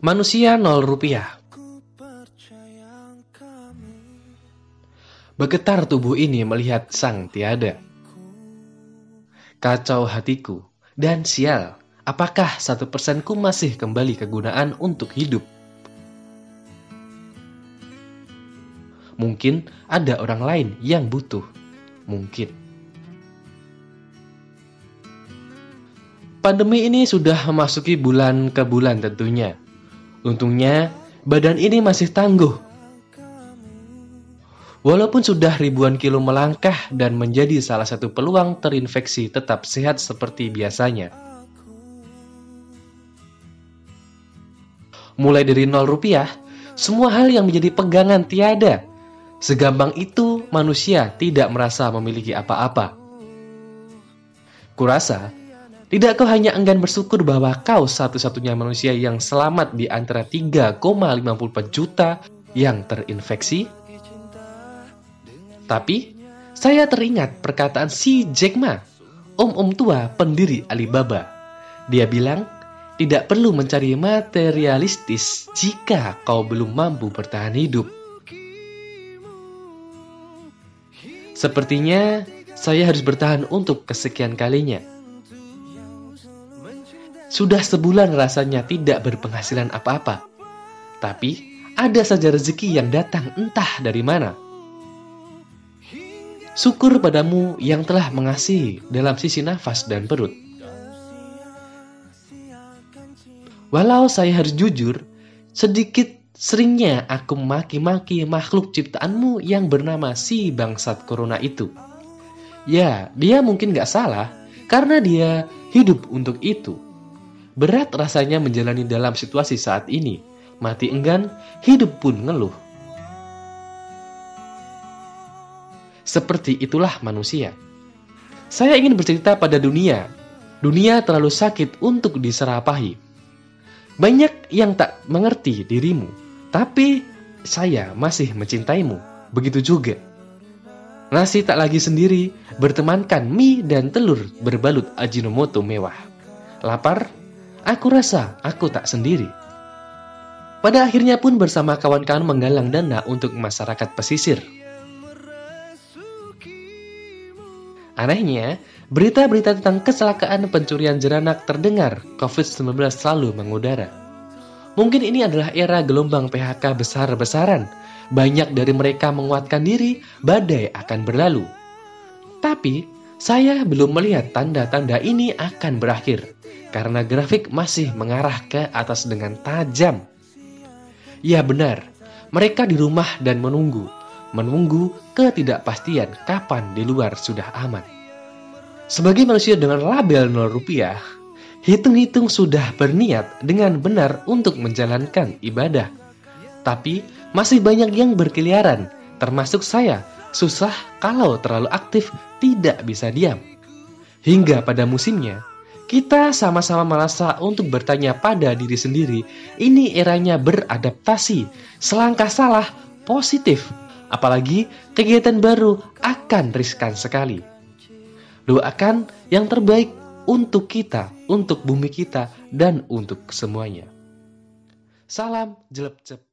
Manusia nol rupiah. Bergetar tubuh ini melihat sang tiada. Kacau hatiku, dan sial, apakah satu persenku masih kembali kegunaan untuk hidup? Mungkin ada orang lain yang butuh. Mungkin. Pandemi ini sudah memasuki bulan ke bulan tentunya. Untungnya, badan ini masih tangguh. Walaupun sudah ribuan kilo melangkah dan menjadi salah satu peluang terinfeksi tetap sehat seperti biasanya. Mulai dari nol rupiah, semua hal yang menjadi pegangan tiada. Segampang itu manusia tidak merasa memiliki apa-apa. Kurasa tidak kau hanya enggan bersyukur bahwa kau satu-satunya manusia yang selamat di antara 3,54 juta yang terinfeksi? Tapi, saya teringat perkataan si Jack Ma, om-om tua pendiri Alibaba. Dia bilang, tidak perlu mencari materialistis jika kau belum mampu bertahan hidup. Sepertinya saya harus bertahan untuk kesekian kalinya sudah sebulan rasanya tidak berpenghasilan apa-apa. Tapi ada saja rezeki yang datang entah dari mana. Syukur padamu yang telah mengasihi dalam sisi nafas dan perut. Walau saya harus jujur, sedikit seringnya aku maki-maki makhluk ciptaanmu yang bernama si bangsat corona itu. Ya, dia mungkin gak salah, karena dia hidup untuk itu Berat rasanya menjalani dalam situasi saat ini. Mati enggan, hidup pun ngeluh. Seperti itulah manusia. Saya ingin bercerita pada dunia. Dunia terlalu sakit untuk diserapahi. Banyak yang tak mengerti dirimu, tapi saya masih mencintaimu. Begitu juga. Nasi tak lagi sendiri, bertemankan mie dan telur berbalut ajinomoto mewah. Lapar? Aku rasa aku tak sendiri. Pada akhirnya pun bersama kawan-kawan menggalang dana untuk masyarakat pesisir. Anehnya, berita-berita tentang kecelakaan pencurian jeranak terdengar COVID-19 selalu mengudara. Mungkin ini adalah era gelombang PHK besar-besaran. Banyak dari mereka menguatkan diri, badai akan berlalu. Tapi, saya belum melihat tanda-tanda ini akan berakhir karena grafik masih mengarah ke atas dengan tajam. Ya benar, mereka di rumah dan menunggu, menunggu ketidakpastian kapan di luar sudah aman. Sebagai manusia dengan label 0 rupiah, hitung-hitung sudah berniat dengan benar untuk menjalankan ibadah. Tapi masih banyak yang berkeliaran, termasuk saya, susah kalau terlalu aktif tidak bisa diam. Hingga pada musimnya, kita sama-sama merasa untuk bertanya pada diri sendiri, ini eranya beradaptasi, selangkah salah, positif. Apalagi kegiatan baru akan riskan sekali. Doakan yang terbaik untuk kita, untuk bumi kita, dan untuk semuanya. Salam jelep-jep.